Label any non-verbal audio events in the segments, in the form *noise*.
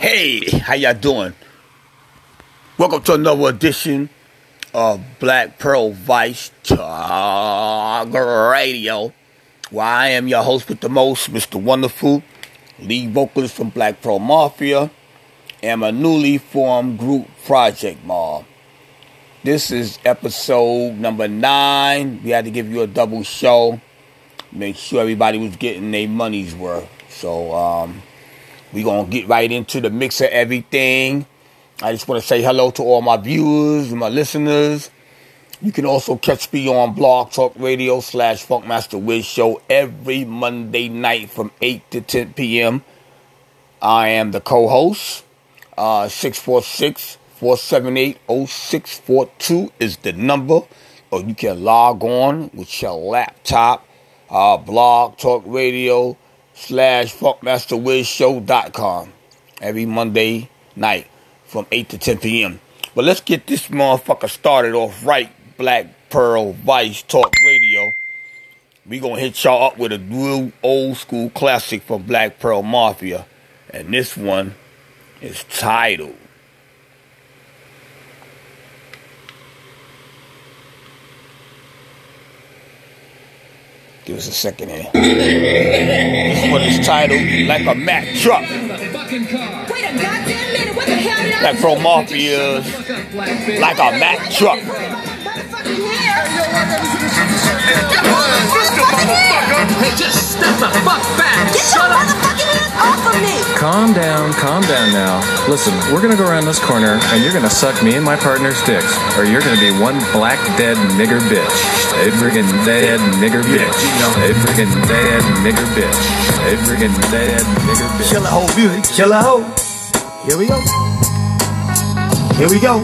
Hey, how y'all doing? Welcome to another edition of Black Pearl Vice Talk Radio. Where I am your host with the most, Mr. Wonderful, lead vocalist from Black Pearl Mafia, and my newly formed group Project Mob. This is episode number nine. We had to give you a double show. Make sure everybody was getting their money's worth. So um, we gonna get right into the mix of everything. I just want to say hello to all my viewers and my listeners. You can also catch me on Blog Talk Radio slash Funkmaster Wiz Show every Monday night from 8 to 10 p.m. I am the co-host. Uh, 646 478 0642 is the number. Or you can log on with your laptop, uh, blog talk radio slash funkmasterwizshow.com every Monday night from 8 to 10 p.m. But let's get this motherfucker started off right. Black Pearl Vice Talk Radio. We gonna hit y'all up with a real old school classic from Black Pearl Mafia. And this one is titled Give us a second here. this one is titled Like a Mack Truck. Like a goddamn minute, what the hell did I Black Pearl Mafia like a Mack truck. Hey, just step the fuck back. Get your motherfucking hands off of me! Calm down, calm down now. Listen, we're gonna go around this corner and you're gonna suck me and my partner's dicks, or you're gonna be one black dead nigger bitch. A friggin' dead nigger bitch. A friggin' dead nigger bitch. A friggin' dead nigger bitch. Killer hoe music, killer hoe. Here we go. Here we go.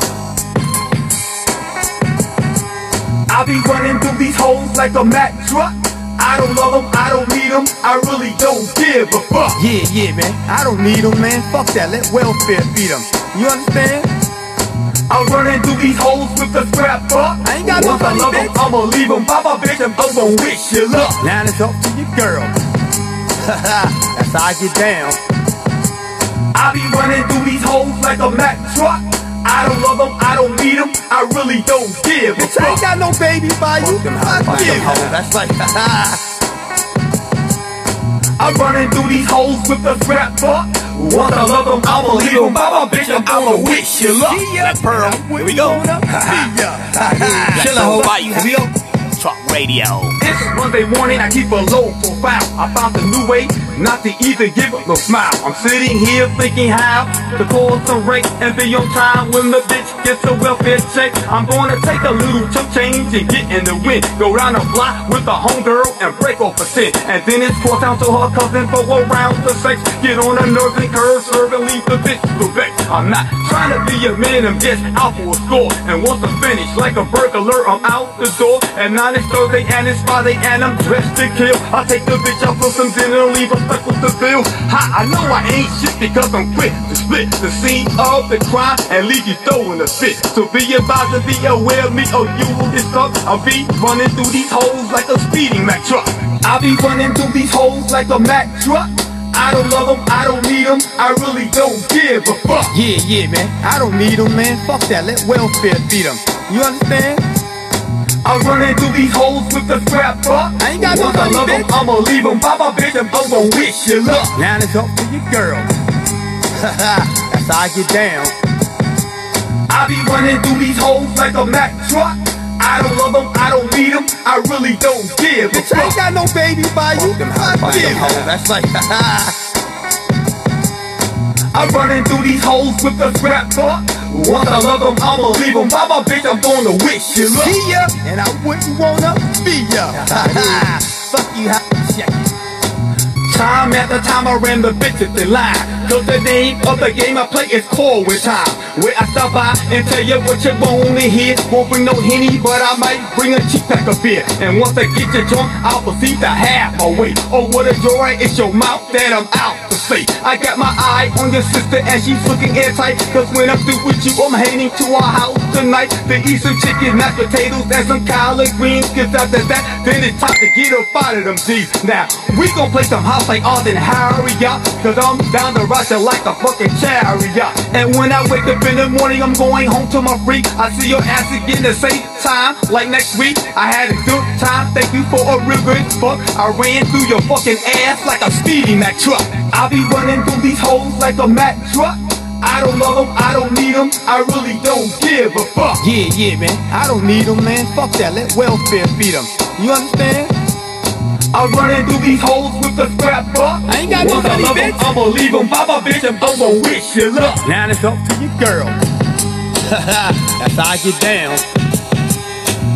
I be running through these holes like a Mack truck. I don't love them, I don't need them, I really don't give a fuck. Yeah, yeah, man. I don't need them, man. Fuck that. Let welfare feed them. You understand? I'm running through these holes with the scrap fuck. I ain't got no money, bitch. I'ma leave them. Bye bye, bitch. and I'm gonna wish you luck. Now it's up to your girl. *laughs* That's how I get down. I be running through these holes like a Mack truck. I don't love them, I don't need them, I really don't give a fuck. Ain't got no baby by you. Fuck you. That's like, *laughs* I'm running through these holes with the scrap fuck. Once I love them, I'ma leave them. Bye bitch, I'm gonna wish you luck. Black Pearl. Here we go. *laughs* Killer hoe. Here we go. Talk Radio. Monday morning, I keep a low profile. I found a new way not to even give up no smile. I'm sitting here thinking how to call some rate and be on time when the bitch gets a welfare check. I'm gonna take a little chunk change and get in the wind. Go round the block with a homegirl and break off a cent. And then it's cross down to her cousin for a round of sex. Get on a nerve and curve, serve and leave the bitch to vex. I'm not trying to be a man, I'm just out for a score. And once I'm finished, like a burglar, I'm out the door. And now it's Thursday and it's Friday and I'm dressed to kill. I take the bitch out for some dinner, leave her stuck with the bill. I know I ain't shit because I'm quick to split the scene of the crime and leave you throwing a fit. So be advised to be aware of me or you will get stuck. I'll be running through these holes like a speeding Mack truck. I'll be running through these holes like a Mack truck. I don't love them, I don't need them, I really don't give a fuck. Yeah, yeah, man. I don't need them, man. Fuck that. Let welfare feed them. You understand? I'm running through these holes with the scrap fuck. I ain't got no money, love bitch. I'ma leave them. Bye bye, bitch. I'm gonna wish you luck. Now it's up to your girl. *laughs* That's how I get down. I be running through these holes like a Mack truck. I don't love them, I don't need them, I really don't give a fuck. I ain't got no baby by you. Fuck you. That's like, *laughs* I'm running through these holes with the scrap fuck. Once I love them, I'ma leave them. Bye bye, bitch, I'm gonna wish you luck. See ya, and I wouldn't wanna be ya. *laughs* Fuck you, check it. Time after time I ran the bitches in line. Cause the name of the game I play is Call with Time. Where I stop by and tell you what you wanna hear. Won't bring no henny, but I might bring a cheap pack of beer. And once I get you drunk, I'll proceed to half weight. Oh, what a joy, it's your mouth that I'm out to say. I got my eye on your sister and she's looking airtight. Cause when I'm through with you, I'm heading to our house tonight to eat some chicken, mashed potatoes, and some collard greens. Cause after that, then it's time to get up out of them G's. Now, we gon' play some house like Ozzie and Harriet. Cause I'm down to rush it like a fucking chariot. And when I wake up in the morning, I'm going home to my freak. I see your ass again the same time, like next week. I had a good time, thank you for a real good fuck. I ran through your fucking ass like a speeding Mack truck. I be running through these holes like a Mack truck. I don't love them, I don't need them, I really don't give a fuck. Yeah, yeah, man. I don't need them, man. Fuck that. Let welfare feed them. You understand? I'm running through these holes with the scrap buck. I ain't got no Once I money, love 'em, bitch. I'ma leave 'em. Bye bye, bitch, and I'm gonna wish you luck. Now it's up to your girl. *laughs* That's how I get down.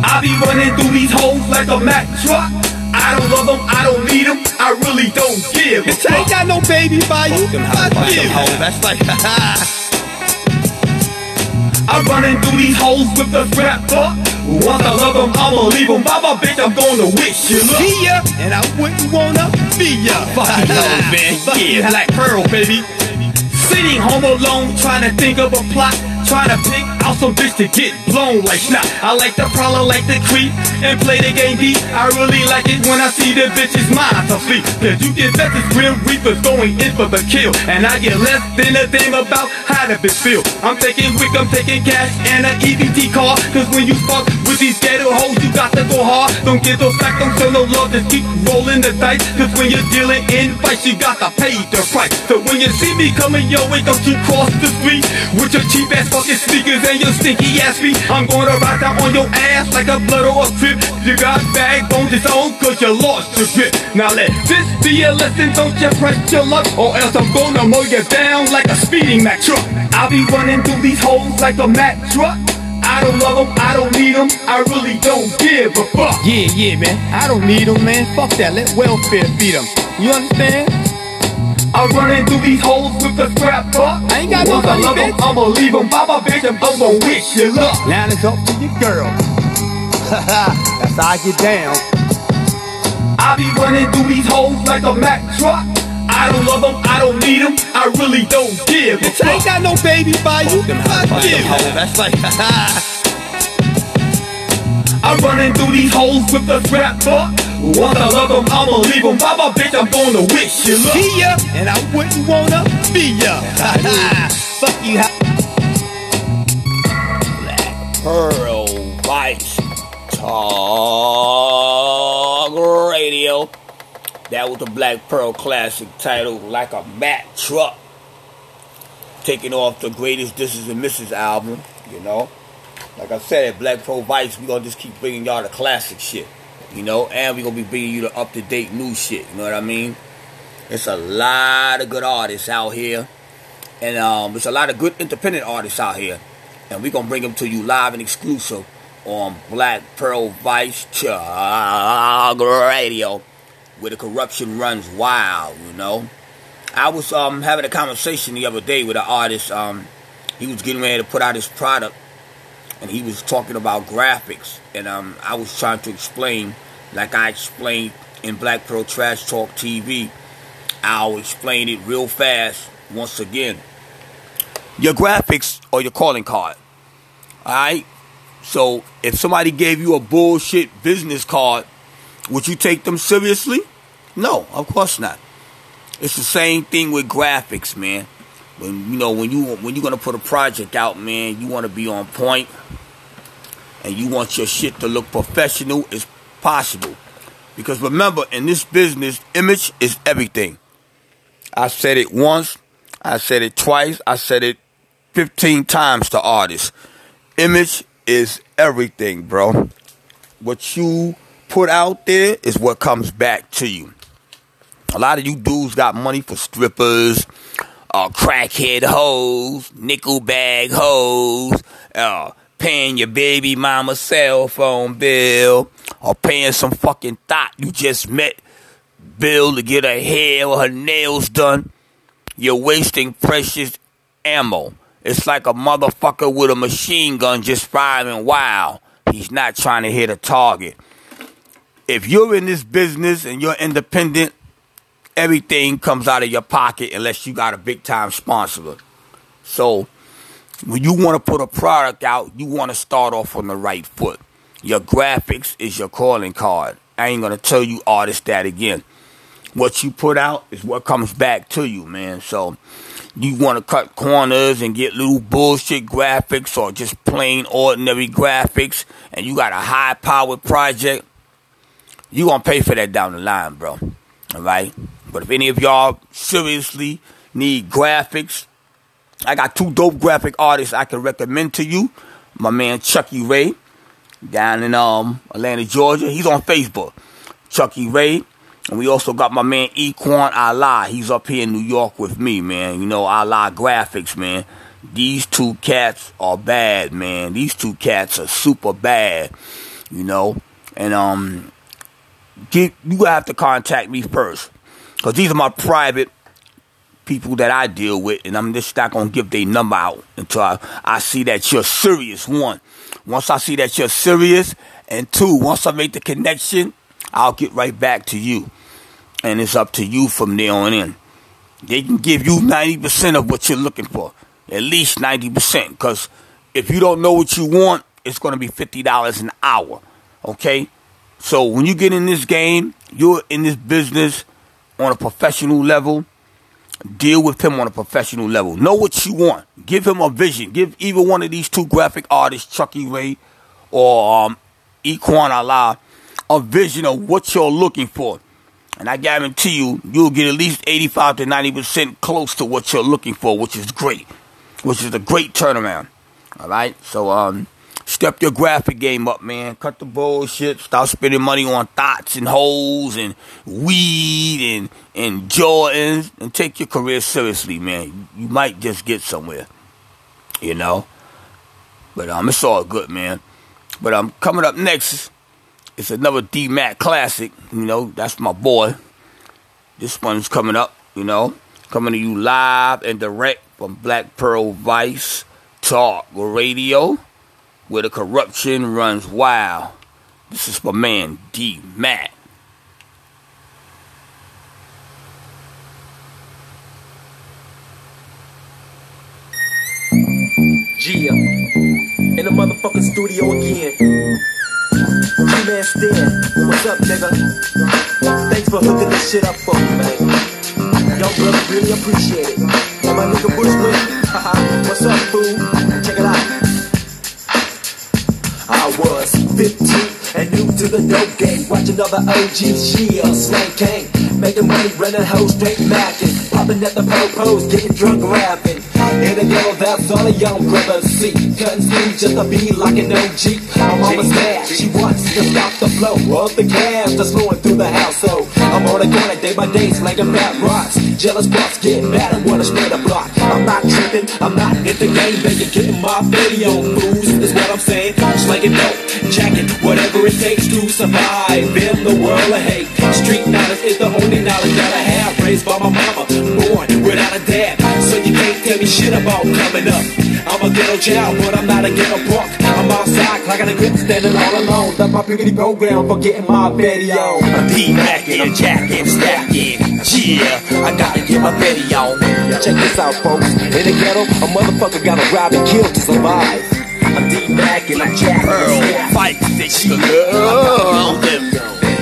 I be running through these holes like a Mack truck. I don't love them, I don't need them, I really don't give Bitch, I ain't got no baby by you. Fuck you. That's like, *laughs* I'm running through these holes with the scrap buck. Once I love them, I'ma leave. Bye bye, bitch, I'm gonna wish you luck. See ya, and I wouldn't wanna be ya. Fuck you, man. Fuck you. Yeah, Black Pearl, baby. Sitting home alone, trying to think of a plot. Trying to pick some bitch to get blown like snot. I like the prowler, like the creep, and play the game deep. I really like it when I see the bitches minds asleep. Cause you get better grim reapers going in for the kill. And I get less than a thing about how the bitch feel. I'm taking wick, I'm taking cash, and an EBT car. Cause when you fuck with these ghetto hoes, you got to go hard. Don't get those back, don't show no love, just keep rolling the dice. Cause when you're dealing in fights, you got to pay the price. So when you see me coming your way, don't you cross the street with your cheap ass fucking sneakers and your stinky ass feet. I'm gonna ride down on your ass like a blood or a trip. You got it's on cause you lost your grip. Now let this be a lesson, don't you press your luck, or else I'm gonna mow you down like a speeding Mack truck. I'll be running through these holes like a Mack truck. I don't love them, I don't need them, I really don't give a fuck. Yeah, yeah, man. I don't need them, man. Fuck that. Let welfare feed them. You understand? I'm running through these holes with the scrap buck. I ain't got no Once I money, love 'em, bitch. I'ma leave 'em. Bye bye, bitch, and I'm gonna wish you luck. Now it's up to your girl. *laughs* That's how I get down. I be running through these holes like a Mack truck. I don't love them, I don't need them, I really don't give a Bitch, I ain't got no baby by you. Fuck you. that's like, *laughs* I'm running through these holes with the scrap buck. Once I love them, I'ma leave 'em. Bye bye, bitch, I'm gonna wish you luck. See ya, and I wouldn't wanna be ya. Fuck you. Black Pearl Vice Talk Radio. That was the Black Pearl classic titled Like a Mack Truck. Taking off the greatest Disses and Misses album, you know. Like I said, at Black Pearl Vice, we gonna just keep bringing y'all the classic shit, you know, and we're gonna be bringing you the up to date new shit, you know what I mean? It's a lot of good artists out here, and um, there's a lot of good independent artists out here, and we're gonna bring them to you live and exclusive on Black Pearl Vice Talk Radio, where the corruption runs wild, you know. I was um having a conversation the other day with an artist. Um, he was getting ready to put out his product, and he was talking about graphics, and um, I was trying to explain, like I explained in Black Pearl Trash Talk TV. I'll explain it real fast once again. Your graphics or your calling card. Alright? So if somebody gave you a bullshit business card, would you take them seriously? No, of course not. It's the same thing with graphics, man. When you know when you when you're gonna put a project out, man, you want to be on point, and you want your shit to look professional as possible. Because remember, in this business, image is everything. I said it once, I said it twice, I said it 15 times to artists. Image is everything, bro. What you put out there is what comes back to you. A lot of you dudes got money for strippers, uh, crackhead hoes, nickel bag hoes, uh, paying your baby mama cell phone bill, or paying some fucking thought you just met bill to get her hair or her nails done. You're wasting precious ammo. It's like a motherfucker with a machine gun just firing wild. He's not trying to hit a target. If you're in this business and you're independent, everything comes out of your pocket unless you got a big time sponsor. So when you want to put a product out, you want to start off on the right foot. Your graphics is your calling card. I ain't gonna tell you artists that again. What you put out is what comes back to you, man. So you want to cut corners and get little bullshit graphics or just plain ordinary graphics, and you got a high powered project, you gonna pay for that down the line, bro. All right. But if any of y'all seriously need graphics, I got two dope graphic artists I can recommend to you. My man Chucky Ray down in um Atlanta, Georgia. He's on Facebook. Chucky Ray. And we also got my man Equan Allah. He's up here in New York with me, man. You know, Allah Graphics, man. These two cats are bad, man. These two cats are super bad, you know. And um get you have to contact me first. Cause these are my private people that I deal with, and I'm just not gonna give their number out until I, I see that you're serious. One, once I see that you're serious, and two, once I make the connection, I'll get right back to you, and it's up to you from there on in. They can give you ninety percent of what you're looking for, at least ninety percent, because if you don't know what you want, it's gonna be fifty dollars an hour. Okay, so when you get in this game, you're in this business on a professional level deal with him on a professional level. Know what you want. Give him a vision. Give either one of these two graphic artists, Chucky Ray or um, Equan Allah, a vision of what you're looking for. And I guarantee you, you'll get at least 85 to 90% close to what you're looking for, which is great. Which is a great turnaround. All right? So, um, step your graphic game up, man. Cut the bullshit. Stop spending money on thoughts and holes and weed and, and Jordans and take your career seriously, man. You might just get somewhere, you know. But um, it's all good, man. But um, coming up next, it's another D Mac classic. You know, that's my boy. This one's coming up. You know, coming to you live and direct from Black Pearl Vice Talk Radio where the corruption runs wild. This is my man D Mac. Gia. In the motherfucking studio again. G-Man Stan. What's up, nigga? Thanks for hooking this shit up for me, man. Brother, really appreciate it. And my nigga Bushwick. *laughs* Haha. What's up, fool? 15 and new to the dope game. Watching other OGs, shield, slang king. Making money, running hoes, straight macking. Popping at the po-pos, getting drunk, rapping. In a girl, that's all a young brother see. Couldn't just to be like an OG. My mama said she wants to stop the flow of the gas that's flowing through the household. I'm on the corner day by day, slanging bad rocks. Jealous boss get mad and wanna spray the block. I'm not tripping, I'm not in the game, baby. Getting my video fools is what I'm saying. Slanging dope, jacking, whatever it takes to survive in the world of hate. Street knowledge is the only knowledge that I have. Raised by my mama, born without a dad. So you can't tell me shit about coming up. I'm a ghetto child, but I'm not a ghetto punk. I'm outside, clocking the grip, standing all alone. Love my piggity program for getting my betty video. I'm D-Mackin', jacking, stacking. Yeah, I gotta get my video. Check this out, folks. In the ghetto, a motherfucker gotta rob and kill to survive. I'm D-Mac and I'm jacking. Pearl fight, love them.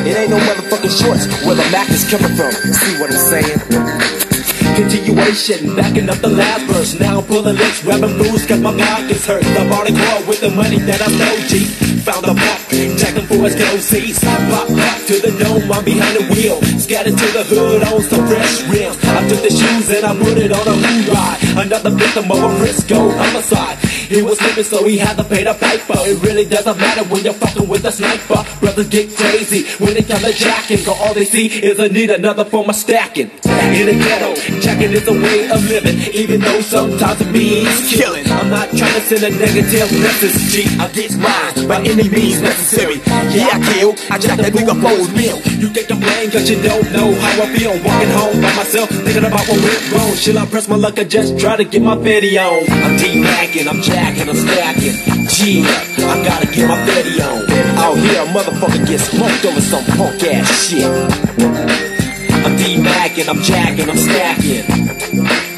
It ain't no motherfucking shorts where the Mac is coming from. See what I'm saying? Continuation, backing up the last verse. Now I'm pulling licks, grabbing booze, cause my is hurt. I bought a car with the money that I stole, G. Found a pop, jacking for his OCs. Pop, pop to the dome, I'm behind the wheel. Scattered to the hood on some fresh rims. I took the shoes and I put it on a ride. Another victim of a Frisco homicide. He was sleeping, so he had to pay the piper. It really doesn't matter when you're fucking with a sniper. Brothers get crazy when it comes to jacking. Cause all they see is a need another form of stacking. In the ghetto, jacking is a way of living. Even though sometimes it means killing. I'm not trying to send a negative message. G, I get mine by any means necessary. Yeah, I kill, I jack that nigga for his meal. You think I'm playing cause you don't know how I feel. Walking home by myself, thinking about what went wrong. Should I press my luck or just try to get my video on? I'm D-Macking, I'm jacking, I'm stacking. G, I gotta get my video on. Out here, a motherfucker get smoked over some punk ass shit. I'm D-Macking, I'm jacking, I'm stacking.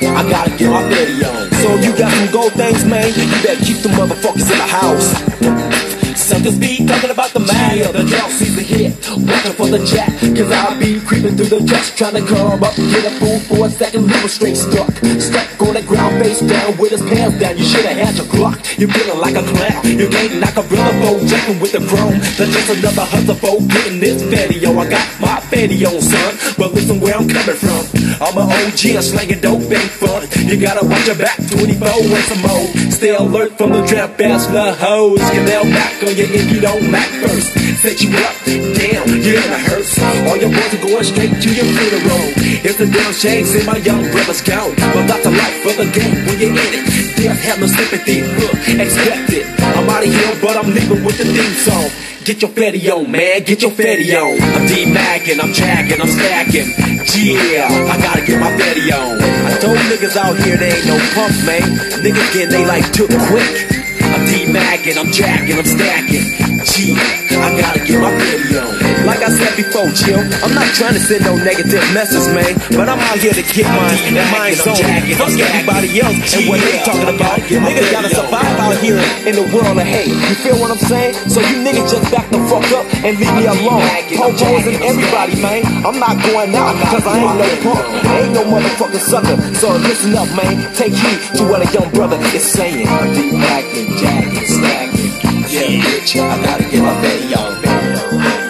I gotta get my video on. So know you got some gold things, man. You better keep the motherfuckers in the house. Suckers be talking about the. Yeah, the sees the hit. Watching for the jack. Cause I'll be creeping through the dust. Trying to come up. Get a fool for a second. Little straight stuck. Stuck on the ground. Face down with his pants down. You should have had your clock. You're feeling like a clown. You ain't like a brother foe. Jumping with the chrome. That's just another hustle foe. Getting this video. I got my fatty on, son. But listen where I'm coming from. I'm an OG. I'm slanging dope. Ain't fun. You gotta watch your back. 24 and some more. Stay alert from the trap bachelor hoes. Cause they'll back on you if you don't mac first. Set you up, damn, you're in a hearse. All your boys are going straight to your funeral. It's a damn shame, see my young brother's gone. But that's the life of the game when you're in it. Death have no sympathy, huh, expect it. I'm out of here, but I'm leaving with the theme song. Get your fatty on, man, get your fatty on. I'm D-Mackin', I'm jacking, I'm stacking. Yeah, I gotta get my fatty on. I told niggas out here they ain't no pump, man. Niggas getting they life took quick. I'm D-Mackin', I'm jacking, I'm stacking. Gee, I gotta get my video. Like chill. I'm not trying to send no negative message, man. But I'm out here to get mine and mine zone. Fuck everybody else and what they talking about. Niggas gotta survive out here in the world of hate. You feel what I'm saying? So you niggas just back the fuck up and leave me alone. Popos and everybody, man. I'm not going out cause I ain't no punk. I ain't no motherfucking sucker. So listen up, man. Take heed to what a young brother is saying. D-Mackin', jacking, stacking. Yeah, bitch, I gotta get my video on. Black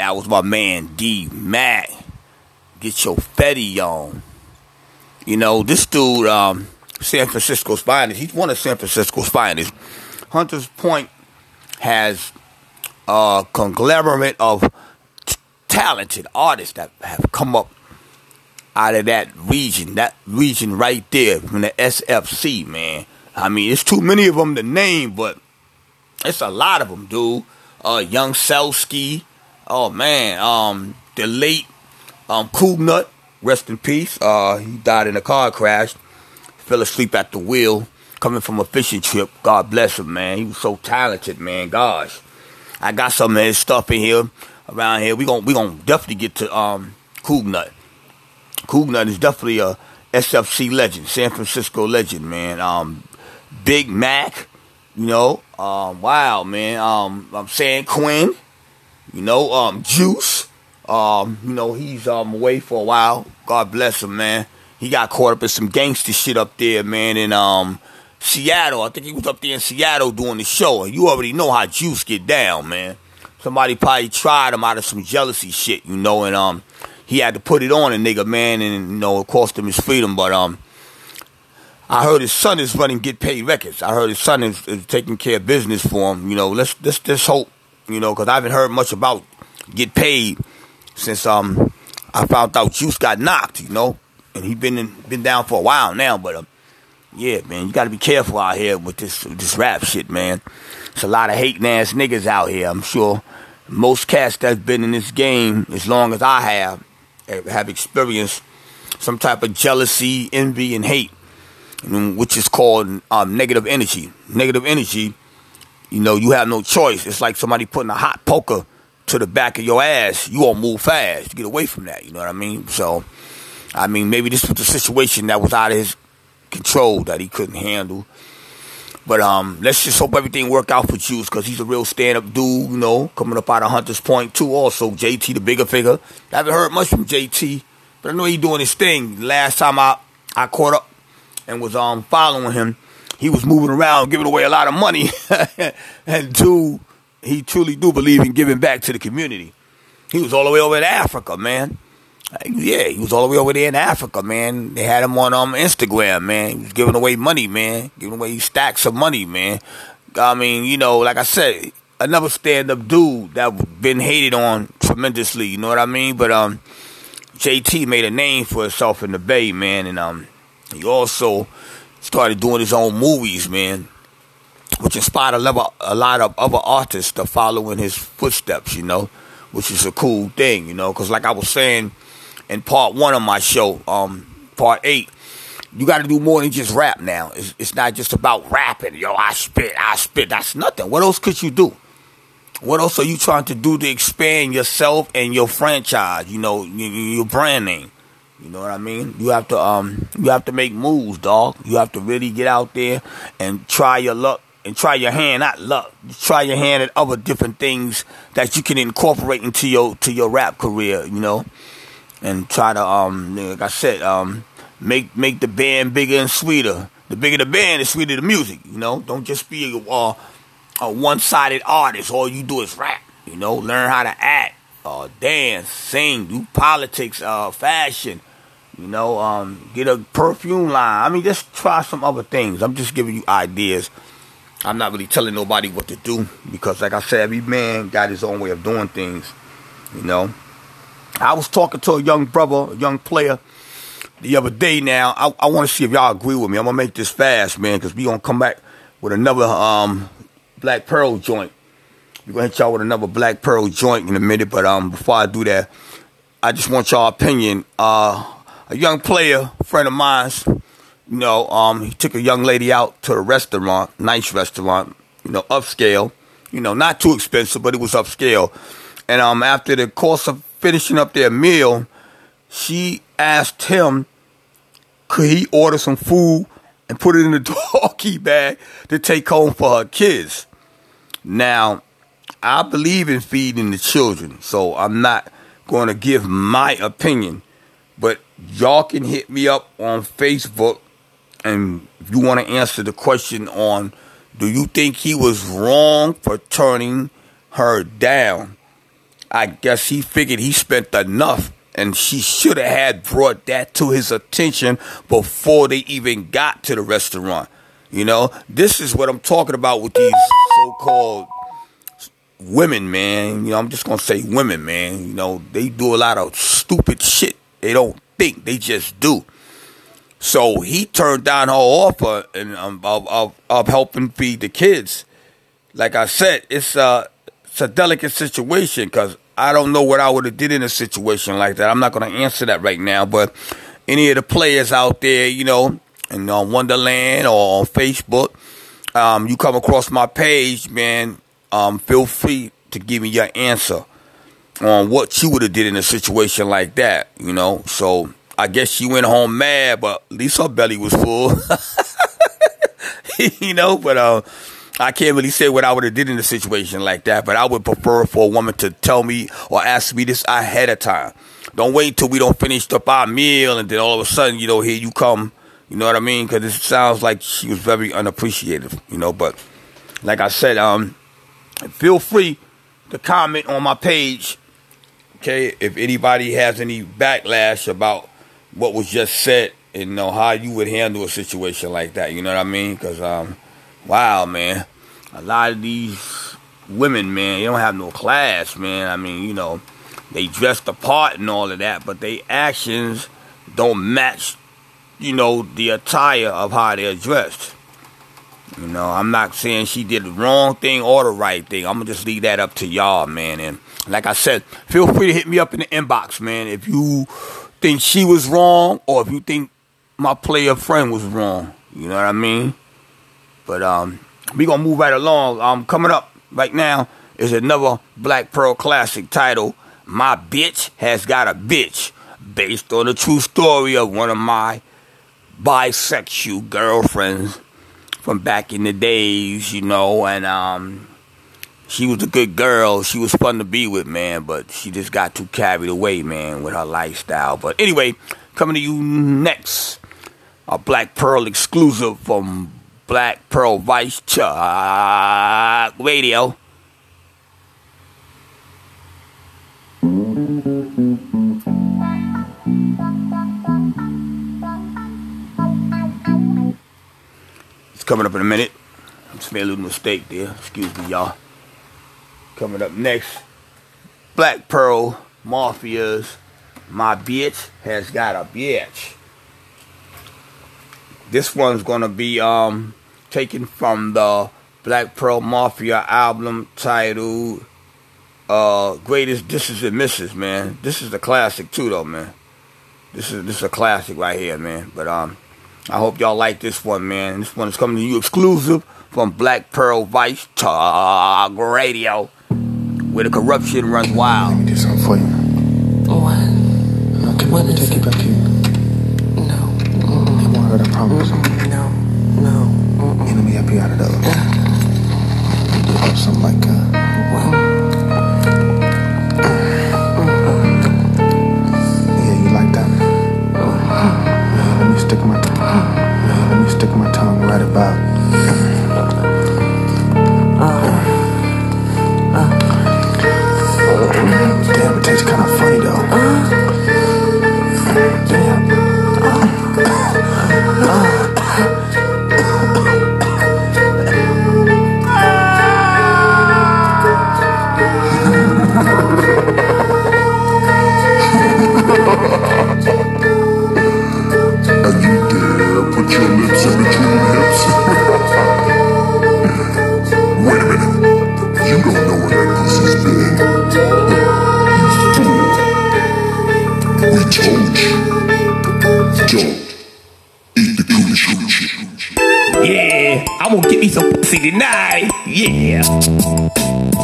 That was my man D Mac. Get your fetty on. You know, this dude, um, San Francisco's finest, he's one of San Francisco's finest. Hunters Point has a conglomerate of t- talented artists that have come up out of that region, that region right there from the SFC, man. I mean, it's too many of them to name, but it's a lot of them, dude. Uh, Young Selsky, oh man, um, the late um Cougnut, rest in peace. Uh, he died in a car crash, fell asleep at the wheel, coming from a fishing trip. God bless him, man. He was so talented, man. Gosh, I got some of his stuff in here around here. We gon' we gonna definitely get to um Cougnut. Cool Nut is definitely a SFC legend, San Francisco legend, man. Um, Big Mac, you know, um, wow, man. Um, I'm San Quinn, you know, um, Juice, um, you know, he's um away for a while. God bless him, man. He got caught up in some gangster shit up there, man, in um Seattle. I think he was up there in Seattle doing the show, and you already know how Juice get down, man. Somebody probably tried him out of some jealousy shit, you know, and um he had to put it on a nigga, man, and you know, it cost him his freedom. But um, I heard his son is running Get Paid Records. I heard his son is, is taking care of business for him. You know, let's let's let's hope. You know, because I haven't heard much about Get Paid since um I found out Juice got knocked. You know, and he been in, been down for a while now. But um, yeah, man, you got to be careful out here with this this rap shit, man. It's a lot of hating ass niggas out here. I'm sure most cats that's been in this game as long as I have have experienced some type of jealousy, envy, and hate, which is called um, negative energy. Negative energy, you know, you have no choice. It's like somebody putting a hot poker to the back of your ass. You won't move fast. Get away from that. You know what I mean? So, I mean, maybe this was a situation that was out of his control that he couldn't handle. But um, let's just hope everything work out for Juice because he's a real stand-up dude, you know, coming up out of Hunters Point too. Also, JT, the Bigga Figga. I haven't heard much from JT, but I know he doing his thing. Last time I I caught up and was um following him, he was moving around, giving away a lot of money, *laughs* and two, he truly do believe in giving back to the community. He was all the way over in Africa, man. Yeah, he was all the way over there in Africa, man. They had him on um Instagram, man. He was giving away money, man. Giving away stacks of money, man. I mean, you know, like I said, another stand-up dude that been hated on tremendously. You know what I mean? But um, JT made a name for himself in the Bay, man, and um, he also started doing his own movies, man, which inspired a lot of, a lot of other artists to follow in his footsteps. You know, which is a cool thing, you know, because like I was saying in part one of my show, um, part eight, you got to do more than just rap now. It's, it's not just about rapping. Yo, I spit, I spit. That's nothing. What else could you do? What else are you trying to do to expand yourself and your franchise? You know, your, your brand name. You know what I mean? You have to um, you have to make moves, dog. You have to really get out there and try your luck and try your hand, not luck. Try your hand at other different things that you can incorporate into your to your rap career. You know, and try to um, like I said, um, make make the band bigger and sweeter. The bigger the band, the sweeter the music. You know, don't just be a, uh, a one-sided artist. All you do is rap. You know, learn how to act, uh, dance, sing, do politics, uh, fashion. You know, um, get a perfume line. I mean, just try some other things. I'm just giving you ideas. I'm not really telling nobody what to do because, like I said, every man got his own way of doing things. You know, I was talking to a young brother, a young player, the other day. Now, I, I want to see if y'all agree with me. I'm gonna make this fast, man, because we gonna come back with another um, Black Pearl joint. We're gonna hit y'all with another Black Pearl joint in a minute, but um, before I do that, I just want y'all opinion. Uh, a young player, friend of mine's. you know, um, he took a young lady out to a restaurant, nice restaurant, you know, upscale, you know, not too expensive, but it was upscale. And um, after the course of finishing up their meal, she asked him, could he order some food and put it in a *laughs* doggy bag to take home for her kids? Now, I believe in feeding the children, so I'm not going to give my opinion. But y'all can hit me up on Facebook and if you want to answer the question on do you think he was wrong for turning her down? I guess he figured he spent enough and she should have had brought that to his attention before they even got to the restaurant. You know, this is what I'm talking about with these so-called women, man. You know, I'm just gonna say women, man. You know, they do a lot of stupid shit. They don't think, they just do. So he turned down her offer and um, of, of of helping feed the kids. Like I said, it's a it's a delicate situation because I don't know what I would have did in a situation like that. I'm not going to answer that right now. But any of the players out there, you know, and on Wonderland or on Facebook, um, you come across my page, man. Um, feel free to give me your answer on what you would have did in a situation like that. You know, so I guess she went home mad, but at least her belly was full. *laughs* you know, but uh, I can't really say what I would have did in a situation like that. But I would prefer for a woman to tell me or ask me this ahead of time. Don't wait till we don't finish up our meal and then all of a sudden, you know, here you come. You know what I mean? Because it sounds like she was very unappreciative. You know, but like I said, um, feel free to comment on my page. Okay, if anybody has any backlash about what was just said and you know how you would handle a situation like that. You know what I mean? Because um, wow, man, a lot of these women, man, they don't have no class, man. I mean, you know, they dress the part and all of that, but they actions don't match, you know, the attire of how they're dressed. You know, I'm not saying she did the wrong thing or the right thing. I'm gonna just leave that up to y'all, man. And like I said, feel free to hit me up in the inbox, man, if you think she was wrong or if you think my player friend was wrong. You know what I mean? But um, we gonna move right along. Um, coming up right now is another Black Pearl classic title. My bitch has got a bitch, based on the true story of one of my bisexual girlfriends from back in the days, you know, and um, she was a good girl. She was fun to be with, man, but she just got too carried away, man, with her lifestyle. But anyway, coming to you next, a Black Pearl exclusive from Black Pearl Vice Chuck Radio. It's coming up in a minute. I just made a little mistake there. Excuse me, y'all. Coming up next, Black Pearl Mafia's My Bitch Has Got a Bitch. This one's gonna be um taken from the Black Pearl Mafia album titled uh Greatest Disses and Misses, man. This is a classic too though, man. This is this is a classic right here, man. But um I hope y'all like this one, man. This one is coming to you exclusive from Black Pearl Vice Talk Radio, where the corruption runs wild. Let me do something for you. What? And I'll take, What is take it? you back here. No. It won't hurt, I promise. No. No. You let me help you out of those. You do something like uh, Yeah, you like that? Yeah, let me stick my let me stick my tongue right about. Damn, it tastes kind of funny though. Uh. Damn. And 69. Yeah.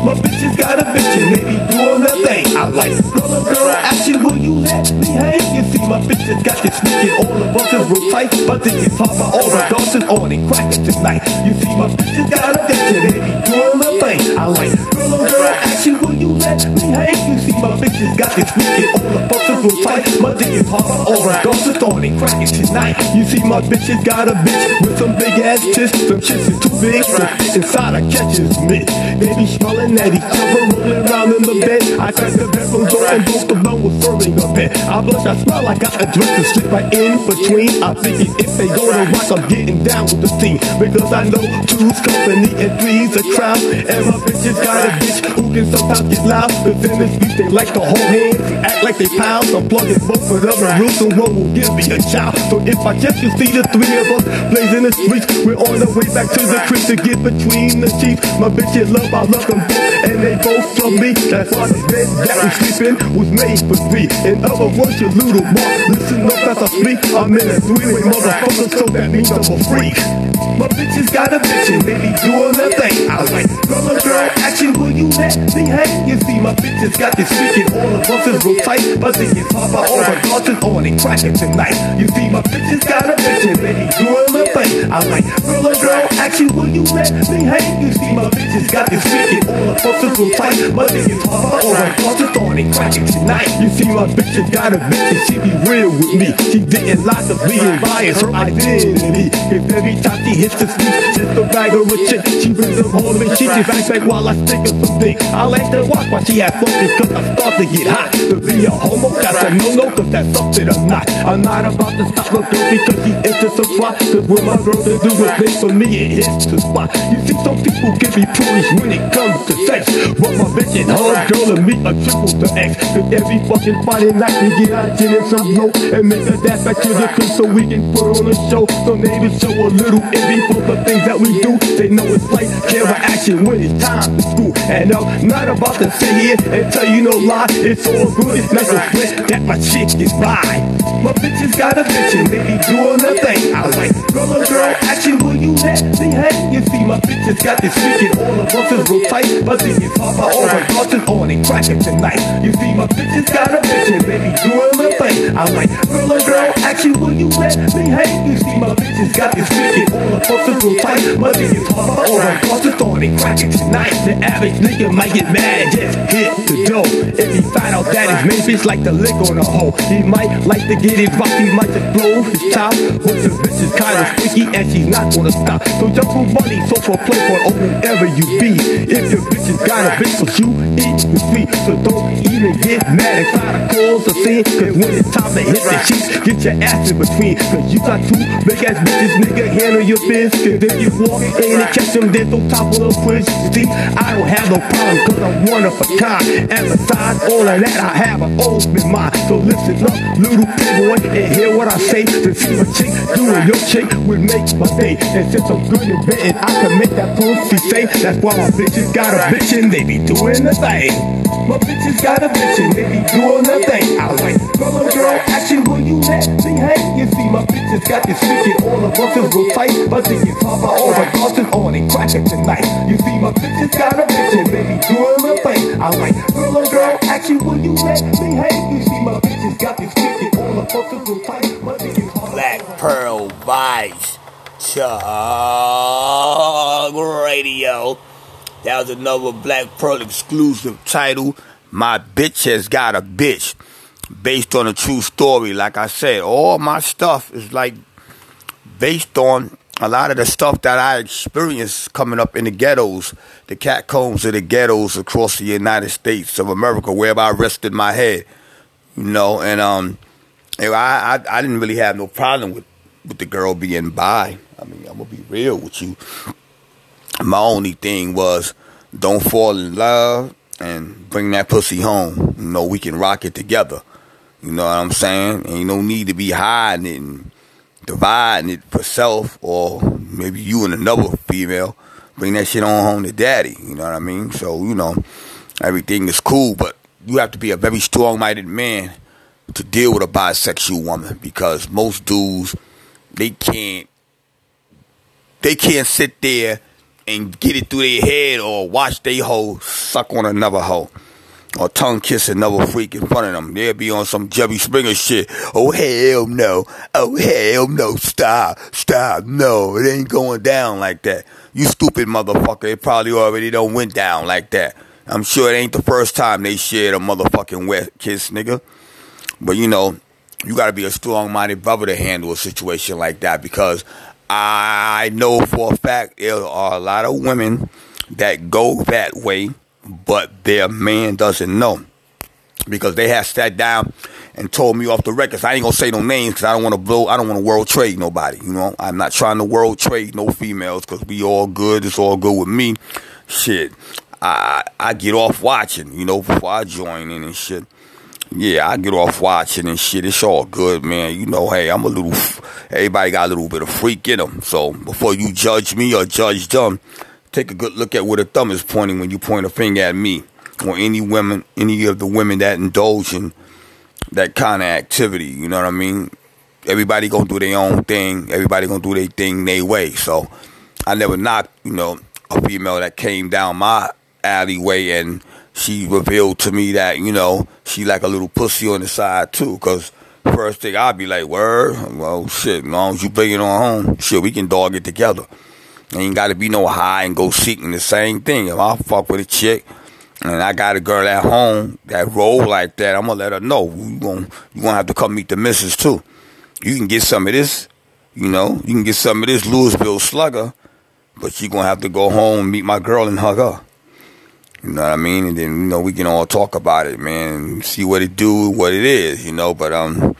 My bitches got a bitch and they be doing their thing. I like girl, girl, action, will you let me hang? You see, my bitches got this sneaking, all the buttons real tight. My dick is hard all the dogs and all they crack tonight. You see, my bitches got a bitch and they be doing their thing. I like girl, girl, Will you let me hang? You see, my bitches got this sneaking all the buses real tight, but they can pop my all the dancing on and cracking tonight. You see, my bitches got a bitch with some big ass tits, some shit is too big, so inside I catches me. They be smelling at each other, rolling around in the bed. I crack the bedroom door and broke the bone with serving a bed. I blush, I like I drink to slip right in between. I figure if they go to rock, I'm getting down with the team. Because I know two's company and three's a crowd. And my bitches got a bitch who can sometimes get loud. But then this beat, they like to hold hands, act like they pounds. I'm plugging both of them and soon one will give me a child. So if I just you see the three of us blazing the streets, we're on the way back to the crib to get between the sheets. My bitches love, I love them both, and they both love me. That's why the bed that we sleeping was made for three. In other words, you little boy, listen up as I speak. I'm in a three-way motherfucker, so that means I'm a freak. My bitches got a bitch and they be doing their thing. I like or girl action. who you let me hang? You see, my bitches got this freaking all the buses real tight, but they can pop out all the dancing on and cracking tonight. You see, my bitches got a bitch and they doing their thing. I like or girl action. Will you let me hang? You see, my bitches got this freaking all the buses real tight, but they can pop out all the dancing on and cracking tonight. You see, my bitches got a bitch and she be real with me. She didn't lie to me and bias her identity. If every time she hits the street, just a bag of chick, she brings them home and she just acts like while I stick her some dick. I like to watch while she has focus cause I start to get hot. To be a homo, that's a no-no cause that's something I'm not. I'm not about to stop her girl because she's into some plot. Cause when my girl to do is big for me, it hits the spot. You see, some people can be foolish when it comes to sex. But my bitch and her girl and me a triple to X. Cause every fucking Friday night we get our gin and some blow and make a dash back to the crib so we can put on a show. So neighbors show a little envy for the things that we do. They know it's like camera action when it's time to school. And I'm not about to sit here and tell you no lie. It's all good. It's nice and sweat that my chick is by. My bitches got a and they be doing their thing. I like girl or girl action. Will you let me hang? You see, my bitches got this freaking all the buses real tight, but they can pop out all the dancing on and cracking tonight. You see, my bitches got a and they be doing their thing. I like girl or girl action. Will you let me hang? You see, my bitches got this freaking all the buses real tight, but they can pop out all the dancing on and cracking tonight. The average nigga might get mad and just hit the dough. If he find out that his main bitch like the lick on a hoe, he might like to get his rock, he might just blow his top. But the bitch is kinda freaky and she's not gonna stop. So jump for money, so for play for or wherever you be. If your bitch has got a bitch for you, eat the sweet. So don't even get mad and try to cause a scene. Cause when it's time to hit the sheets, get your ass in between. Cause you got two big ass bitches, nigga, handle your biz. Cause if you walk in and catch them, there's no top of the. You see, I don't have no problem cause I'm one of a kind. And besides all of that, I have an open mind. So listen up, little boy, and hear what I say. To see my chick doing your chick would make my day. And since I'm good and written, I can make that pussy say. That's why my bitches got a bitch and they be doing the thing. My bitches got a bitch and they be doing the thing. I like or girl action, will you let me hang. You see, my bitches got this shit, all the bosses real tight. But they can pop out all the bosses on and crack it tonight. You see, my bitches got a bitch, baby, doing the thing. I'm like, girl, oh, girl, actually, will you let me hang? You see, my bitches got this all the bosses real tight. But they Black Pearl Vice Talk Radio. That was another Black Pearl exclusive title. My bitch has got a bitch. Based on a true story. Like I said, all my stuff is like based on a lot of the stuff that I experienced coming up in the ghettos, the catacombs of the ghettos across the United States of America, wherever I rested my head. You know, and um I, I I didn't really have no problem with, with the girl being bi. I mean, I'm gonna be real with you. My only thing was don't fall in love and bring that pussy home. You know, we can rock it together. You know what I'm saying? Ain't no need to be hiding it and dividing it for self or maybe you and another female. Bring that shit on home to daddy. You know what I mean? So, you know, everything is cool, but you have to be a very strong minded man to deal with a bisexual woman because most dudes they can't they can't sit there and get it through their head or watch they hoe suck on another hoe or tongue kiss another freak in front of them. They'll be on some Jerry Springer shit. Oh hell no. Oh hell no. Stop. Stop. No, it ain't going down like that. You stupid motherfucker. It probably already don't went down like that. I'm sure it ain't the first time they shared a motherfucking wet kiss, nigga. But you know, you gotta be a strong minded brother to handle a situation like that because I know for a fact there are a lot of women that go that way, but their man doesn't know. Because they have sat down and told me off the records. I ain't gonna say no names because I don't want to blow. I don't want to world trade nobody. You know, I'm not trying to world trade no females because we all good. It's all good with me. Shit, I I get off watching. You know, before I join in and shit. Yeah, I get off watching and shit. It's all good, man. You know, hey, I'm a little. Everybody got a little bit of freak in them. So before you judge me or judge them, take a good look at where the thumb is pointing when you point a finger at me or any women, any of the women that indulge in that kind of activity. You know what I mean? Everybody gonna do their own thing. Everybody gonna do their thing their way. So I never knocked, you know, a female that came down my alleyway and she revealed to me that, you know, she like a little pussy on the side too. Cause first thing I'd be like, word, well shit, as long as you bring it on home, shit, we can dog it together. Ain't gotta be no high and go seeking the same thing. If I fuck with a chick and I got a girl at home that roll like that, I'm gonna let her know. You gonna you gonna have to come meet the missus too. You can get some of this, you know, you can get some of this Louisville slugger, but you gonna have to go home, meet my girl and hug her. You know what I mean? And then, you know, we can all talk about it, man, see what it do, what it is, you know. But um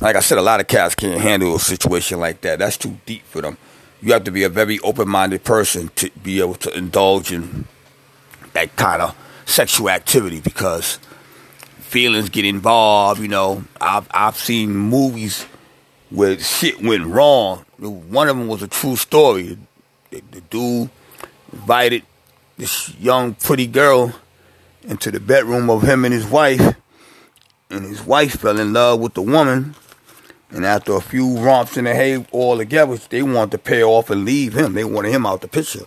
like I said, a lot of cats can't handle a situation like that. That's too deep for them. You have to be a very open minded person to be able to indulge in that kind of sexual activity because feelings get involved, you know. I've I've seen movies where shit went wrong. One of them was a true story. The, the dude invited this young pretty girl into the bedroom of him and his wife, and his wife fell in love with the woman. And after a few romps in the hay all together, they wanted to pay off and leave him. They wanted him out the picture.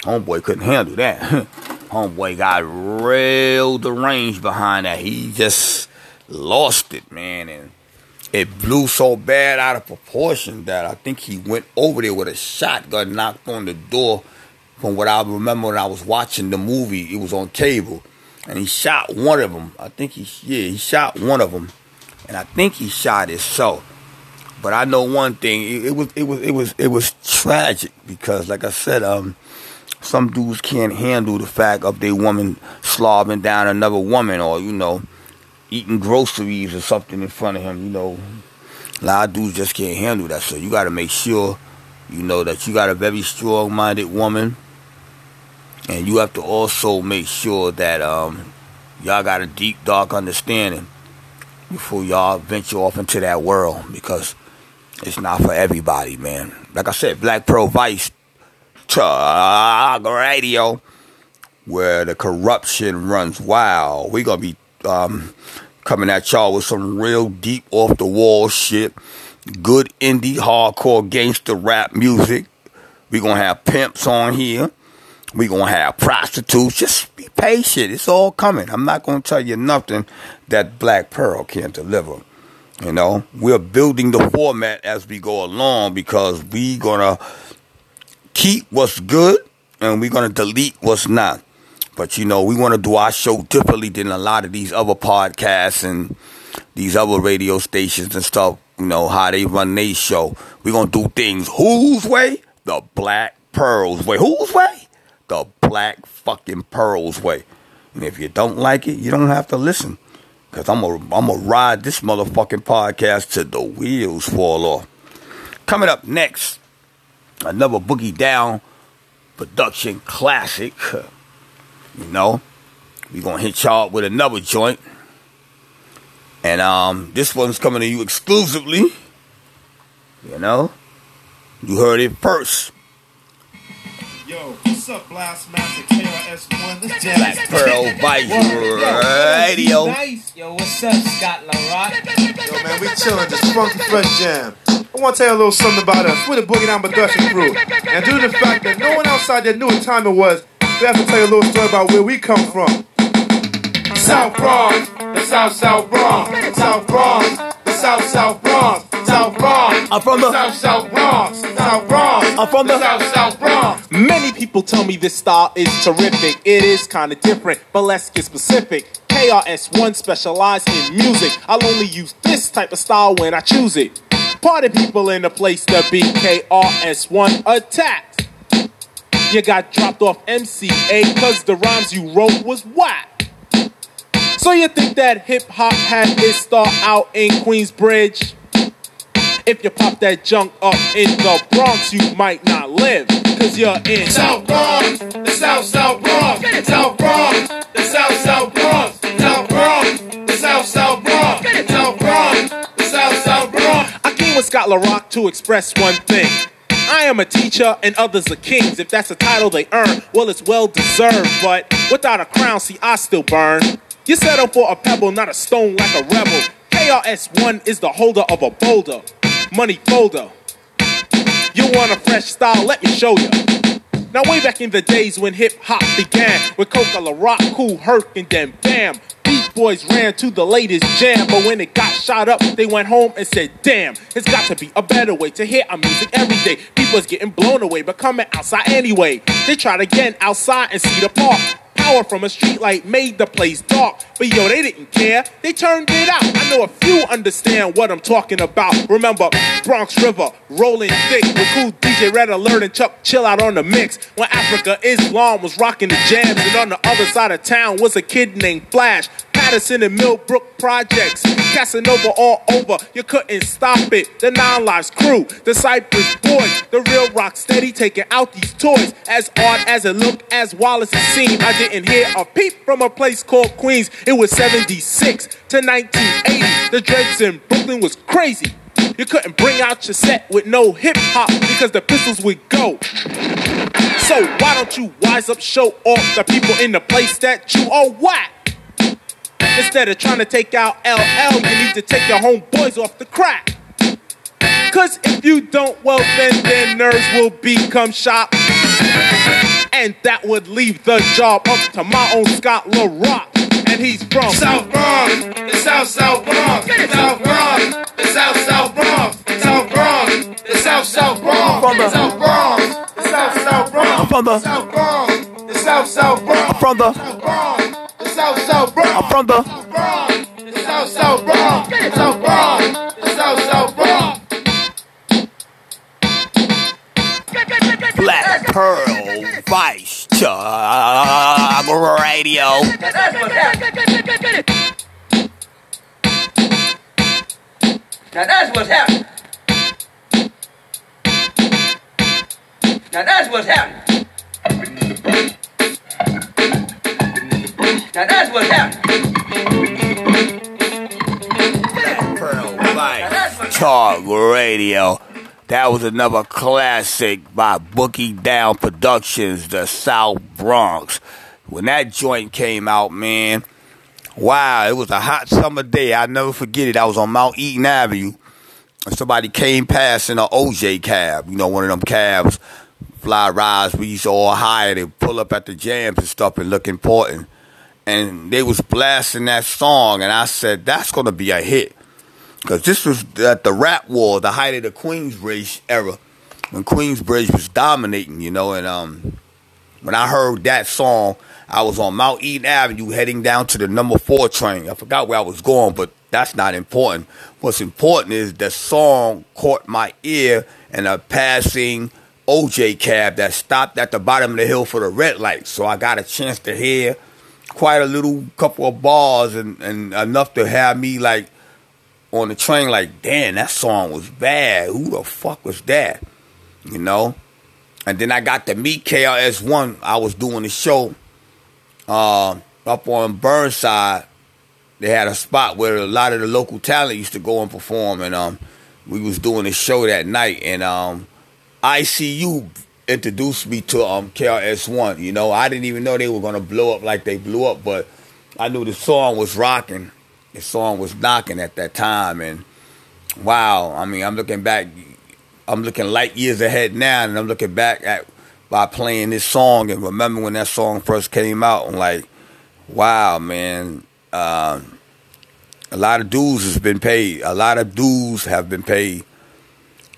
Homeboy couldn't handle that. *laughs* Homeboy got real deranged behind that. He just lost it, man. And it blew so bad out of proportion that I think he went over there with a shotgun, knocked on the door. From what I remember when I was watching the movie, it was on cable, and he shot one of them. I think he, yeah, he shot one of them, and I think he shot himself. But I know one thing: it, it was, it was, it was, it was tragic because, like I said, um, some dudes can't handle the fact of their woman slobbing down another woman, or you know, eating groceries or something in front of him. You know, a lot of dudes just can't handle that. So you got to make sure, you know, that you got a very strong-minded woman, and you have to also make sure that um, y'all got a deep, dark understanding before y'all venture off into that world because it's not for everybody, man. Like I said, Black Pearl Vice Talk Radio, where the corruption runs wild. We're gonna be um, coming at y'all with some real deep off the wall shit. good indie, hardcore, gangster rap music. We're going to have pimps on here. We're going to have prostitutes. Just be patient. It's all coming. I'm not going to tell you nothing that Black Pearl can't deliver. You know, we're building the format as we go along because we to keep what's good and we're to delete what's not. But you know, we want to do our show differently than a lot of these other podcasts and these other radio stations and stuff. You know how they run their show. We're gonna do things whose way? The Black Pearls way. Whose way? The Black fucking Pearls way. And if you don't like it, you don't have to listen. Cause I'm gonna I'm gonna ride this motherfucking podcast till the wheels fall off. Coming up next, another Boogie Down production classic. You know, we gonna hit y'all with another joint. And um, this one's coming to you exclusively. You know, you heard it first. Yo, what's up, Blastmaster KRS1? This jam Black Pearl Vice Radio. Nice. Yo, what's up, Scott LaRock? Yo, man, we chilling, this funky fresh jam. I want to tell you a little something about us. We're the Boogie Down Production crew. And due to the fact that no one outside there knew what time it was, we have to tell you a little story about where we come from. South Bronx, the South South Bronx, South Bronx, the South South Bronx, South Bronx. I'm from the South South Bronx, South Bronx. I'm from the South South Bronx. Many people tell me this style is terrific. It is kind of different, but let's get specific. KRS1 specialize in music. I'll only use this type of style when I choose it. Party people in the place to be KRS1 attacked. You got dropped off MCA cause the rhymes you wrote was whack. So you think that hip hop had its start out in Queensbridge? If you pop that junk up in the Bronx, you might not live, cause you're in South Bronx, the South South Bronx, South Bronx, the South South Bronx, South Bronx, the South South Bronx, South Bronx, the South South Bronx. I came with Scott LaRock to express one thing. I am a teacher and others are kings. If that's a title they earn, well, it's well deserved. But without a crown, see, I still burn. You settle for a pebble, not a stone like a rebel. KRS1 is the holder of a boulder, money folder. You want a fresh style? Let me show you. Now, way back in the days when hip hop began, with Coca La Rock, Cool Herc, and then Bam, Beat Boys ran to the latest jam. But when it got shot up, they went home and said, Damn, it's got to be a better way to hear our music every day. People's getting blown away, but coming outside anyway. They tried again outside and see the park. Power from a streetlight made the place dark. But yo, they didn't care. They turned it out. I know a few understand what I'm talking about. Remember Bronx River, rolling thick with cool DJ Red Alert and Chuck Chill out on the mix. When Africa Islam was rocking the jams, and on the other side of town was a kid named Flash. Patterson and Millbrook projects, Casanova all over. You couldn't stop it. The Nine Lives crew, the Cypress Boys, the real rock steady taking out these toys. As odd as it looked, as Wallace it seemed, I didn't hear a peep from a place called Queens. It was 76 to 1980. The dreads in Brooklyn was crazy. You couldn't bring out your set with no hip hop because the pistols would go. So why don't you wise up, show off the people in the place that you are whack? Instead of trying to take out LL, you need to take your homeboys off the crack. Cause if you don't, well then their nerves will become shot. And that would leave the job up to my own Scott LaRock. And he's from South Bronx, the South South Bronx, South Bronx, the South South Bronx, South Bronx, the South South Bronx, From the- South Bronx, the South South Bronx, from the- South Bronx, the South South Bronx, from the South Bronx, the South South Bronx, I'm from the South South Bronx, South Bronx, South South Bronx. Black Pearl Vice Talk Radio. Now that's what's happening. Now that's what's happening. Now that's what happened. Pearl Talk Radio. That was another classic by Bookie Down Productions, the South Bronx. When that joint came out, man, wow, it was a hot summer day. I'll never forget it. I was on Mount Eaton Avenue, and somebody came past in an OJ cab, you know, one of them cabs, fly rides we used to all hire. They pull up at the jams and stuff and look important. And they was blasting that song, and I said, that's to be a hit. Because this was at the rap war, the height of the Queensbridge era, when Queensbridge was dominating, you know, and um, when I heard that song, I was on Mount Eden Avenue heading down to the number four train. I forgot where I was going, but that's not important. What's important is the song caught my ear and a passing OJ cab that stopped at the bottom of the hill for the red light. So I got a chance to hear quite a little couple of bars and, and enough to have me like on the train like, damn, that song was bad. Who the fuck was that? You know? And then I got to meet KRS-One. I was doing the show uh, up on Burnside. They had a spot where a lot of the local talent used to go and perform, and um, we was doing a show that night, and um, ICU introduced me to um KRS-One. You know, I didn't even know they were gonna blow up like they blew up, but I knew the song was rocking. The song was knocking at that time, and wow, I mean, I'm looking back, I'm looking light years ahead now, and I'm looking back at by playing this song and remember when that song first came out. I'm like, wow, man. Um, a lot of dues has been paid. A lot of dues have been paid,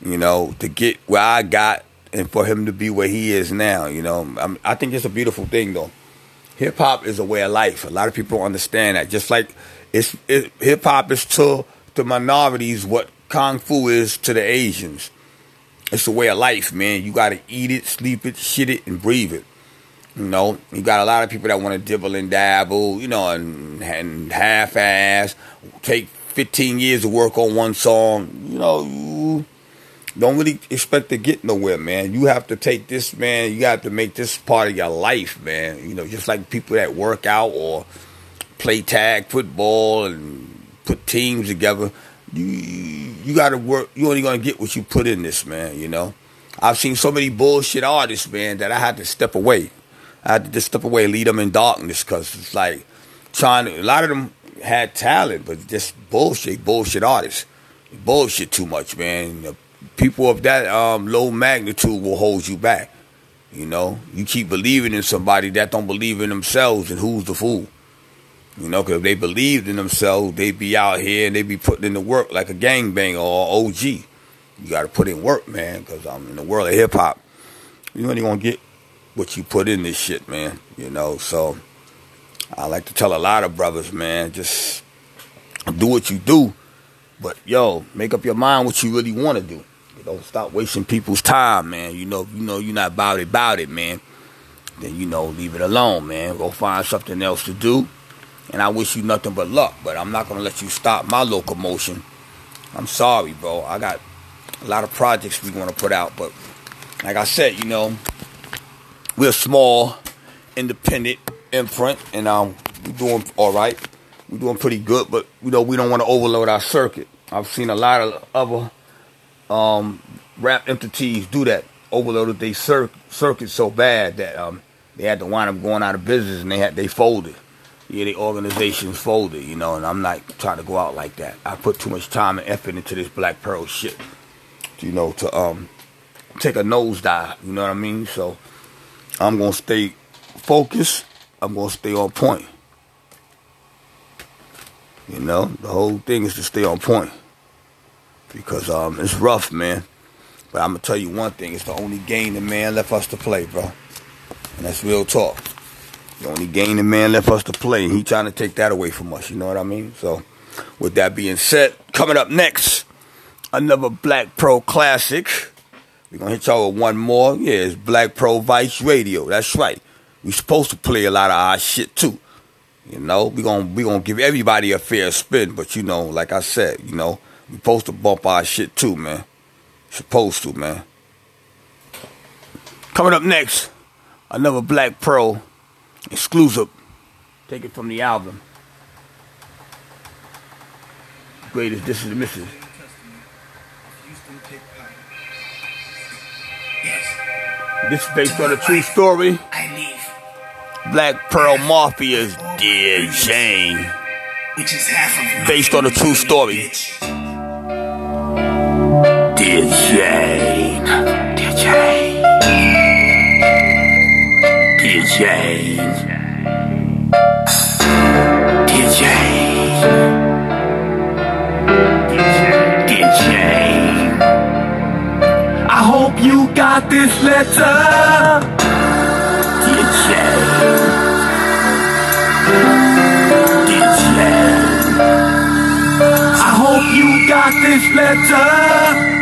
you know, to get where I got and for him to be where he is now. You know, I'm, I think it's a beautiful thing, though. Hip hop is a way of life. A lot of people understand that. Just like it's it, hip hop is to the minorities what kung fu is to the Asians. It's a way of life, man. You got to eat it, sleep it, shit it, and breathe it. You know, you got a lot of people that want to dibble and dabble, you know, and, and half-ass, take 15 years to work on one song. You know, you don't really expect to get nowhere, man. You have to take this, man. You have to make this part of your life, man. You know, just like people that work out or play tag football and put teams together you you got to work. You only gonna get what you put in this, man. You know, I've seen so many bullshit artists, man, that I had to step away. I had to just step away, lead them in darkness, cause it's like trying. To, a lot of them had talent, but just bullshit, bullshit artists, bullshit too much, man. The people of that um, low magnitude will hold you back. You know, you keep believing in somebody that don't believe in themselves, and who's the fool? You know, because if they believed in themselves, they'd be out here and they'd be putting in the work like a gangbanger or OG. You got to put in work, man, because I'm in the world of hip hop. You only gonna get what you put in this shit, man. You know, so I like to tell a lot of brothers, man, just do what you do, but yo, make up your mind what you really want to do. Know, stop wasting people's time, man. You know, you know you're not about it, about it, man. Then you know, leave it alone, man. Go find something else to do and I wish you nothing but luck. But I'm not gonna let you stop my locomotion. I'm sorry, bro. I got a lot of projects we want to put out, but like I said, you know, we're small, independent imprint, and um, we're doing all right. We're doing pretty good, but you know, we don't want to overload our circuit. I've seen a lot of other um, rap entities do that, overloaded their cir- circuit so bad that um, they had to wind up going out of business, and they had they folded yeah, the organization's folded, you know, and I'm not trying to go out like that. I put too much time and effort into this Black Pearl shit, you know, to um take a nosedive, you know what I mean? So I'm gonna stay focused. I'm gonna stay on point. You know, the whole thing is to stay on point because um it's rough, man. But I'm gonna tell you one thing: it's the only game the man left us to play, bro, and that's real talk. The only game the man left us to play, and he trying to take that away from us. You know what I mean? So, with that being said, coming up next, another Black Pro classic. We're gonna hit y'all with one more. Yeah, it's Black Pro Vice Radio. That's right. We supposed to play a lot of our shit too. You know, we gonna we gonna give everybody a fair spin, but you know, like I said, you know, we supposed to bump our shit too, man. Supposed to, man. Coming up next, another Black Pro exclusive. Take it from the album. Greatest, this is the missus. This is based on a true story. Black Pearl Mafia's Dear Jane. Which is half of Based on a true story. Dear Jane. Dear Jane. Dear Jane. Dear Jane. Dear Jane. I hope you got this letter. Dear Jane. Dear Jane. I hope you got this letter.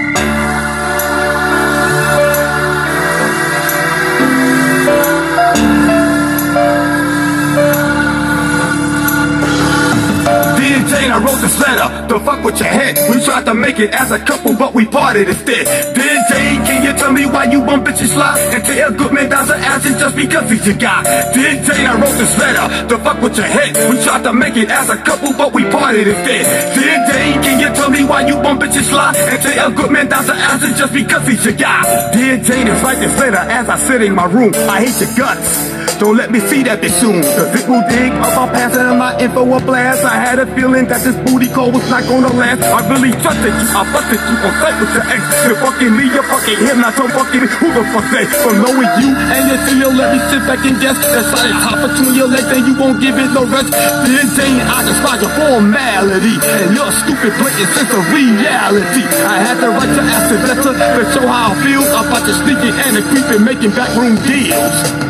Jane, I wrote this letter to fuck with your head. We tried to make it as a couple, but we parted instead. Dear Jane, can you tell me why you want bitches lie and tell a good man down the action just because he's your guy? Dear Jane, I wrote this letter to fuck with your head. We tried to make it as a couple, but we parted instead. Dear Jane, can you tell me why you want bitches lie and tell a good man down the action just because he's your guy? Dear Jane, it's like this letter as I sit in my room. I hate your guts. Don't let me see that bitch soon. Cause it will dig up my past and my info a blast. I had a feeling that this booty call was not gonna last. I really trusted you. I busted you on sight with your ex. You fucking me, you fucking him, not so fucking who the fuck they? From knowing you and your CEO, let me sit back and guess. That's like hop between your legs and you won't give it no rest. Dear Jane, I despise your formality and your stupid blatant sense of reality. I had to write to ask better to show how I feel about the sneaking and the creeping, making backroom deals.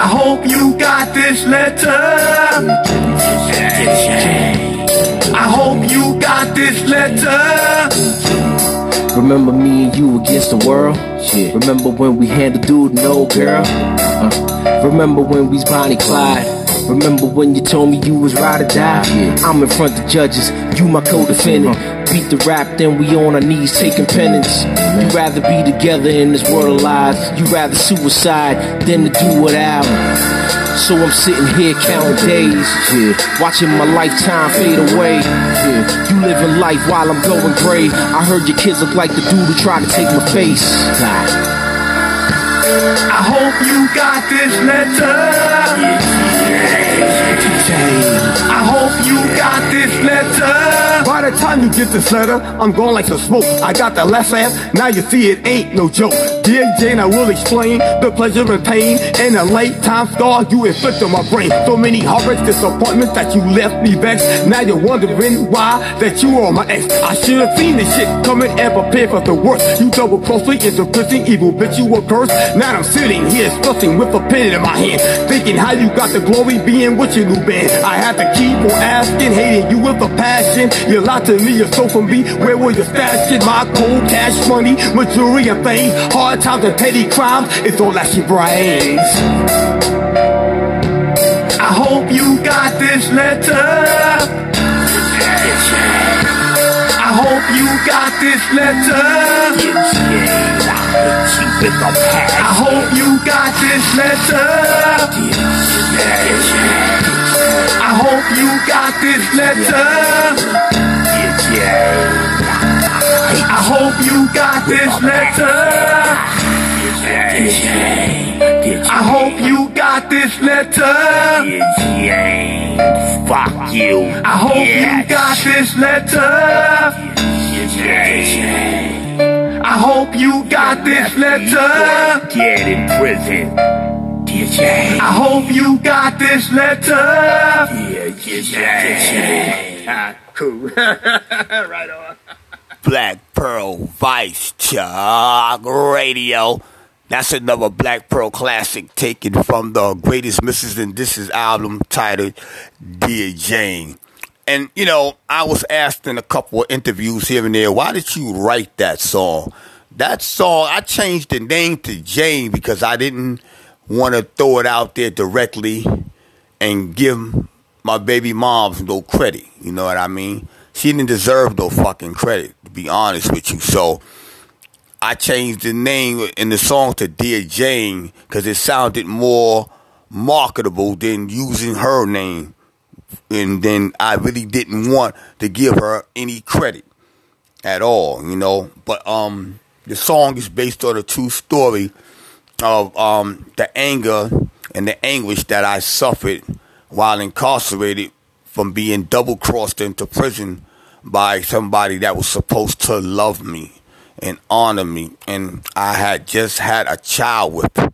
I hope you got this letter. I hope you got this letter. Remember me and you against the world? Shit. Remember when we handled dude no girl? Uh, remember when we Bonnie Clyde? Remember when you told me you was ride or die? I'm in front of judges, you my co-defendant. Beat the rap, then we on our knees taking penance. You'd rather be together in this world of lies. You'd rather suicide than to do without. So I'm sitting here counting days, yeah. watching my lifetime fade away. Yeah. You living life while I'm going gray. I heard your kids look like the dude who tried to take my face. I hope you got this letter. I hope you got this letter. By the time you get this letter, I'm gone like some smoke. I got the left ass, now you see it ain't no joke. Dear Jane, I will explain the pleasure and pain and the late time scar you inflict on my brain. So many heartbreaks, disappointments that you left me vexed. Now you're wondering why that you are my ex. I should have seen this shit coming and prepared for the worst. You double crossed me into prison, evil bitch, you a curse. Now I'm sitting here stressing with a pen in my hand, thinking how you got the glory being with your new band. I have to keep on asking, hating you with a passion. You lied to me, you stole from me. Where were your stash? My cold cash money, and fame. Hard times and petty crimes, it's all that she brings. I hope you got this letter. I hope you got this letter. I hope you got this letter. I hope you got this letter. I hope you got this letter. I hope you got this letter. Fuck you. I hope you got this letter. I hope you got this letter. Get in prison. DJ. I hope you got this letter. DJ. *laughs* Cool. right on. Black Pearl Vice Talk Radio. That's another Black Pearl classic taken from the Greatest Misses and Disses album titled Dear Jane. And, you know, I was asked in a couple of interviews here and there, why did you write that song? That song, I changed the name to Jane because I didn't want to throw it out there directly and give my baby moms no credit. You know what I mean? She didn't deserve no fucking credit, to be honest with you. So I changed the name in the song to Dear Jane because it sounded more marketable than using her name. And then I really didn't want to give her any credit at all, you know. But um the song is based on a true story of um the anger and the anguish that I suffered while incarcerated from being double crossed into prison by somebody that was supposed to love me and honor me, and I had just had a child with.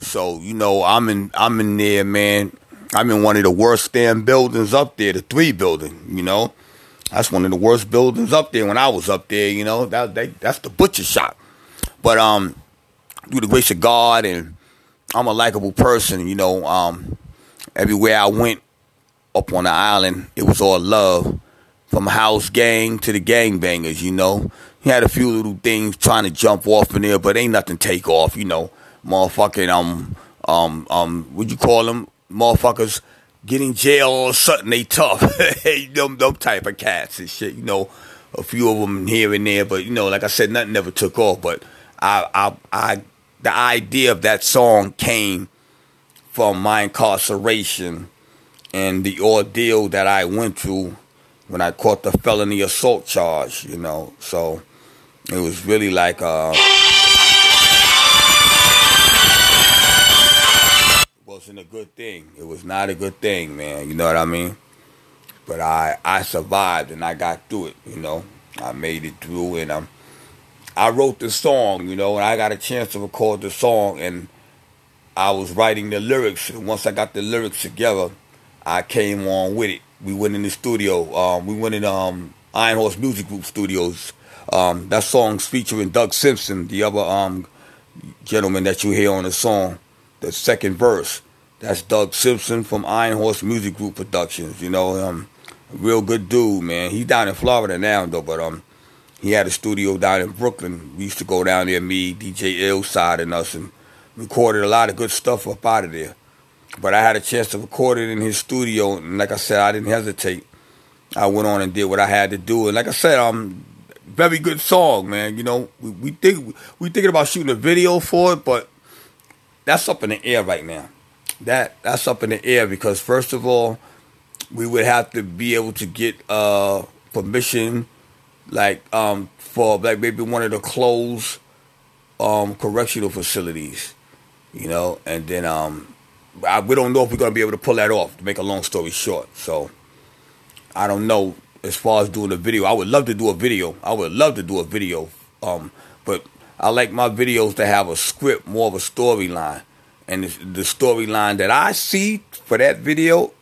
So you know, I'm in I'm in there, man. I'm in one of the worst damn buildings up there, the three building. You know, that's one of the worst buildings up there when I was up there. You know, that they, that's the butcher shop. But um, through the grace of God, and I'm a likable person. You know, um, everywhere I went up on the island, it was all love. From house gang to the gang bangers, you know. He had a few little things trying to jump off in there, but ain't nothing take off, you know. Motherfucking um um um what you call them? Motherfuckers get in jail all of a sudden they tough. *laughs* them them type of cats and shit, you know. A few of them here and there, but you know, like I said, nothing never took off. But I I I the idea of that song came from my incarceration and the ordeal that I went through when I caught the felony assault charge, you know. So it was really like uh wasn't a good thing. It was not a good thing, man. You know what I mean? But I I survived and I got through it, you know. I made it through and um I wrote the song, you know, and I got a chance to record the song and I was writing the lyrics and once I got the lyrics together, I came on with it. We went in the studio. Um, we went in um, Iron Horse Music Group studios. Um, that song's featuring Doug Simpson, the other um, gentleman that you hear on the song. The second verse, that's Doug Simpson from Iron Horse Music Group Productions. You know, um, real good dude, man. He's down in Florida now, though, but um, he had a studio down in Brooklyn. We used to go down there, me, DJ Illside, and us, and recorded a lot of good stuff up out of there. But I had a chance to record it in his studio, and like I said, I didn't hesitate. I went on and did what I had to do, and like I said, um, very good song, man. You know, we, we think we thinking about shooting a video for it, but that's up in the air right now. That that's up in the air because first of all, we would have to be able to get uh permission, like um for like maybe one of the closed um correctional facilities, you know, and then um I, we don't know if we're gonna be able to pull that off. To make a long story short, so I don't know as far as doing a video. I would love to do a video. I would love to do a video, um, but I like my videos to have a script, more of a storyline, and the storyline that I see for that video,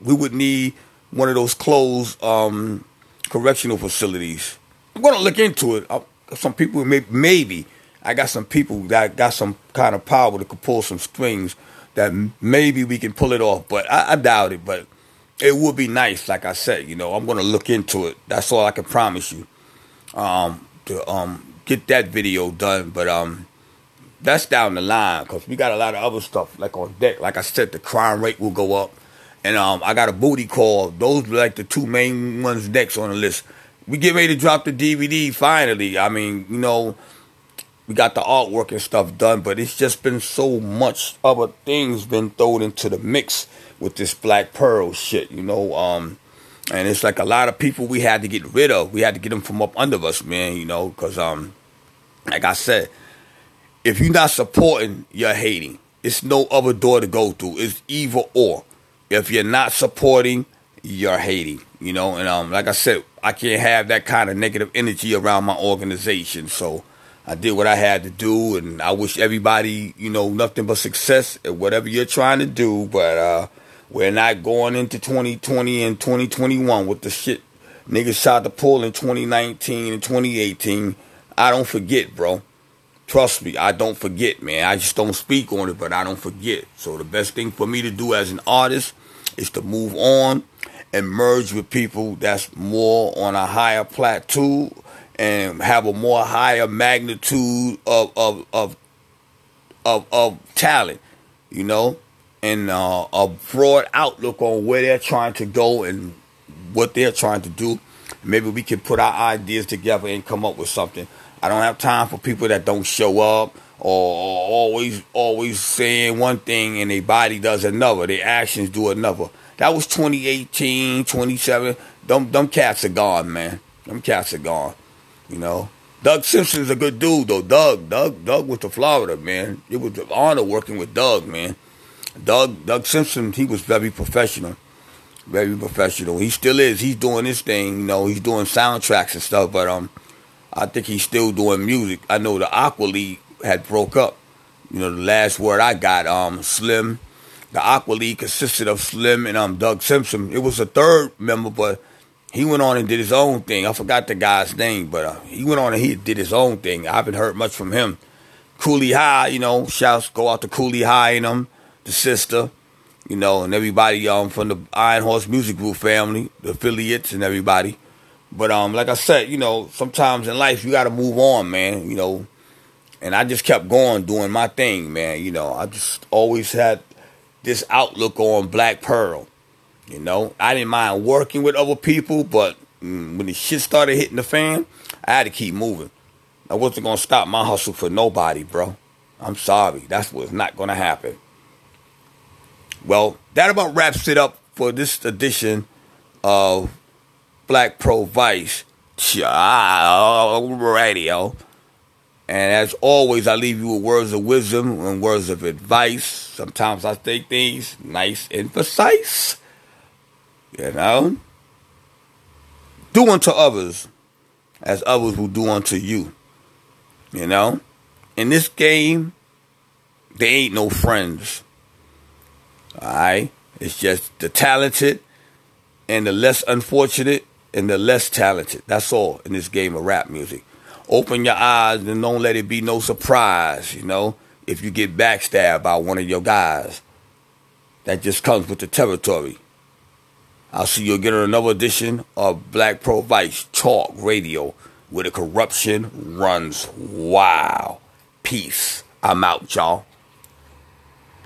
we would need one of those closed um, correctional facilities. I'm gonna look into it. I, some people may, maybe I got some people that got some kind of power that could pull some strings that maybe we can pull it off, but I, I doubt it. But it would be nice, like I said. You know, I'm gonna look into it. That's all I can promise you. Um, to um get that video done, but um, that's down the line because we got a lot of other stuff like on deck. Like I said, the crime rate will go up, and um, I got a booty call. Those like the two main ones next on the list. We get ready to drop the DVD finally. I mean, you know, we got the artwork and stuff done, but it's just been so much other things been thrown into the mix with this Black Pearl shit, you know. Um, and it's like a lot of people we had to get rid of. We had to get them from up under us, man, you know, because um, like I said, if you're not supporting, you're hating. It's no other door to go through. It's either or. If you're not supporting, you're hating. You know, and um, like I said, I can't have that kind of negative energy around my organization. So I did what I had to do, and I wish everybody, you know, nothing but success at whatever you're trying to do. But uh, we're not going into 2020 and 2021 with the shit niggas shot to pull in 2019 and 2018. I don't forget, bro. Trust me, I don't forget, man. I just don't speak on it, but I don't forget. So the best thing for me to do as an artist is to move on and merge with people that's more on a higher plateau and have a more higher magnitude of of of of, of talent, you know, and uh, a broad outlook on where they're trying to go and what they're trying to do. Maybe we can put our ideas together and come up with something. I don't have time for people that don't show up or, always always saying one thing and their body does another. Their actions do another. That was 2018, 27. Them, them cats are gone, man. Them cats are gone. You know, Doug Simpson's a good dude though. Doug, Doug, Doug went to Florida, man. It was an honor working with Doug, man. Doug, Doug Simpson, he was very professional. Very professional. He still is. He's doing this thing. You know, he's doing soundtracks and stuff. But um, I think he's still doing music. I know the Aqua League had broke up. You know, the last word I got, um, Slim. The Aqua League consisted of Slim and um Doug Simpson. It was a third member, but he went on and did his own thing. I forgot the guy's name, but uh, he went on and he did his own thing. I haven't heard much from him. Cooley High, you know, shouts go out to Cooley High and them, the sister, you know, and everybody um from the Iron Horse Music Group family, the affiliates and everybody. But um, like I said, you know, sometimes in life you got to move on, man. You know, and I just kept going doing my thing, man. You know, I just always had this outlook on Black Pearl. You know, I didn't mind working with other people, but mm, when the shit started hitting the fan, I had to keep moving. I wasn't gonna stop my hustle for nobody, bro. I'm sorry, that's what's not gonna happen. Well, that about wraps it up for this edition of Black Pro Vice Radio. And as always, I leave you with words of wisdom and words of advice. Sometimes I say things nice and precise. You know? Do unto others as others will do unto you. You know? In this game, there ain't no friends. Alright? It's just the talented and the less unfortunate and the less talented. That's all in this game of rap music. Open your eyes and don't let it be no surprise, you know, if you get backstabbed by one of your guys. That just comes with the territory. I'll see you again on another edition of Black Pro Vice Talk Radio, where the corruption runs wild. Peace. I'm out, y'all.